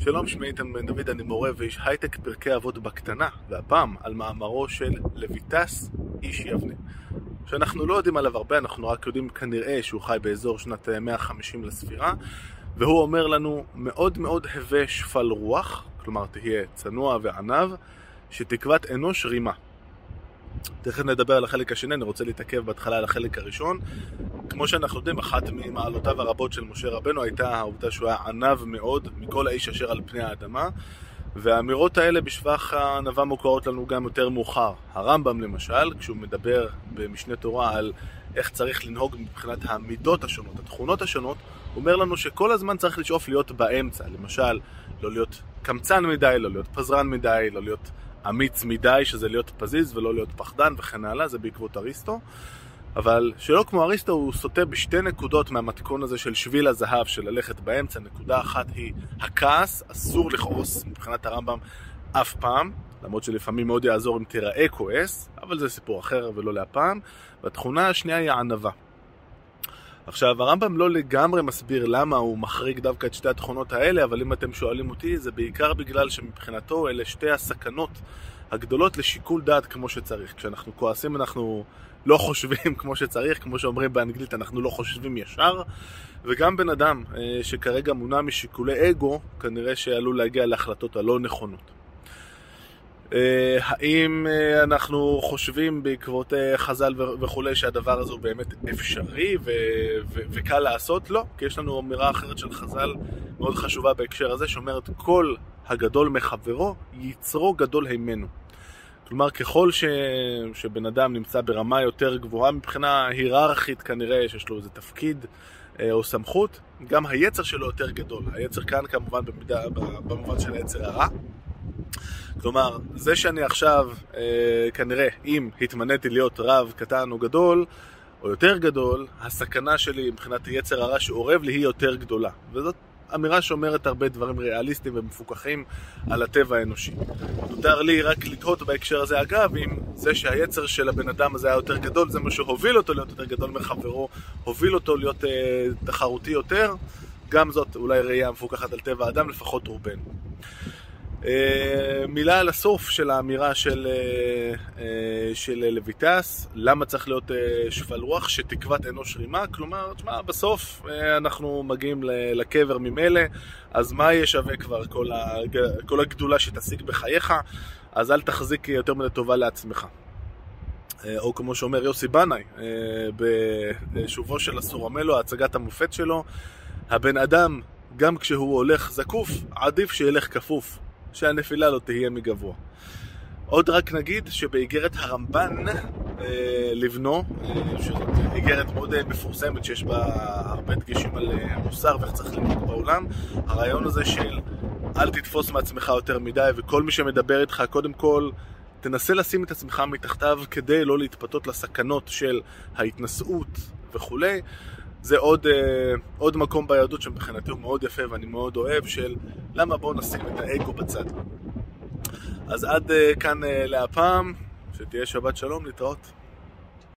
שלום, שמי איתן בן דוד, אני מורה ואיש הייטק פרקי אבות בקטנה, והפעם על מאמרו של לויטס, איש יבנה. שאנחנו לא יודעים עליו הרבה, אנחנו רק יודעים כנראה שהוא חי באזור שנת 150 לספירה, והוא אומר לנו מאוד מאוד הווה שפל רוח, כלומר תהיה צנוע וענב, שתקוות אנוש רימה. תכף נדבר על החלק השני, אני רוצה להתעכב בהתחלה על החלק הראשון. כמו שאנחנו יודעים, אחת ממעלותיו הרבות של משה רבנו הייתה העובדה שהוא היה ענב מאוד מכל האיש אשר על פני האדמה, והאמירות האלה בשבח הענווה מוכרות לנו גם יותר מאוחר. הרמב"ם למשל, כשהוא מדבר במשנה תורה על איך צריך לנהוג מבחינת המידות השונות, התכונות השונות, הוא אומר לנו שכל הזמן צריך לשאוף להיות באמצע. למשל, לא להיות קמצן מדי, לא להיות פזרן מדי, לא להיות אמיץ מדי, שזה להיות פזיז ולא להיות פחדן וכן הלאה, זה בעקבות אריסטו. אבל שלא כמו אריסטו, הוא סוטה בשתי נקודות מהמתכון הזה של שביל הזהב, של ללכת באמצע. נקודה אחת היא הכעס, אסור לכעוס מבחינת הרמב"ם אף פעם, למרות שלפעמים מאוד יעזור אם תיראה כועס, אבל זה סיפור אחר ולא להפעם. והתכונה השנייה היא הענווה. עכשיו, הרמב"ם לא לגמרי מסביר למה הוא מחריג דווקא את שתי התכונות האלה, אבל אם אתם שואלים אותי, זה בעיקר בגלל שמבחינתו אלה שתי הסכנות הגדולות לשיקול דעת כמו שצריך. כשאנחנו כועסים אנחנו לא חושבים כמו שצריך, כמו שאומרים באנגלית, אנחנו לא חושבים ישר. וגם בן אדם אה, שכרגע מונע משיקולי אגו, כנראה שעלול להגיע להחלטות הלא נכונות. אה, האם אה, אנחנו חושבים בעקבות חז"ל וכולי שהדבר הזה הוא באמת אפשרי וקל לעשות? לא, כי יש לנו אמירה אחרת של חז"ל מאוד חשובה בהקשר הזה, שאומרת כל הגדול מחברו, יצרו גדול הימנו. כלומר, ככל ש... שבן אדם נמצא ברמה יותר גבוהה מבחינה היררכית כנראה, שיש לו איזה תפקיד אה, או סמכות, גם היצר שלו יותר גדול. היצר כאן כמובן במידה, במובן של היצר הרע. כלומר, זה שאני עכשיו, אה, כנראה, אם התמניתי להיות רב קטן או גדול, או יותר גדול, הסכנה שלי מבחינת היצר הרע שאורב לי היא יותר גדולה. וזאת אמירה שאומרת הרבה דברים ריאליסטיים ומפוקחים על הטבע האנושי. נותר לי רק לתהות בהקשר הזה, אגב, אם זה שהיצר של הבן אדם הזה היה יותר גדול, זה מה שהוביל אותו להיות יותר גדול מחברו, הוביל אותו להיות אה, תחרותי יותר, גם זאת אולי ראייה מפוקחת על טבע האדם, לפחות רובנו. אה, מילה על הסוף של האמירה של, אה, אה, של לויטס, למה צריך להיות שפל רוח שתקוות אנוש רימה? כלומר, תשמע, בסוף אנחנו מגיעים לקבר ממילא, אז מה יהיה שווה כבר כל, הג... כל הגדולה שתשיג בחייך? אז אל תחזיק יותר מדי טובה לעצמך. או כמו שאומר יוסי בנאי, בשובו של אסורמלו, הצגת המופת שלו, הבן אדם, גם כשהוא הולך זקוף, עדיף שילך כפוף. שהנפילה לא תהיה מגבוה. עוד רק נגיד שבאיגרת הרמב"ן אה, לבנו, אה, שזאת איגרת מאוד אה, מפורסמת שיש בה הרבה דגשים על מוסר ואיך צריך לנהוג בעולם, הרעיון הזה של אל תתפוס מעצמך יותר מדי וכל מי שמדבר איתך קודם כל תנסה לשים את עצמך מתחתיו כדי לא להתפתות לסכנות של ההתנשאות וכולי. זה עוד, אה, עוד מקום ביהדות שמבחינתי הוא מאוד יפה ואני מאוד אוהב של למה בואו נשים את האגו בצד. אז עד אה, כאן אה, להפעם, שתהיה שבת שלום, להתראות.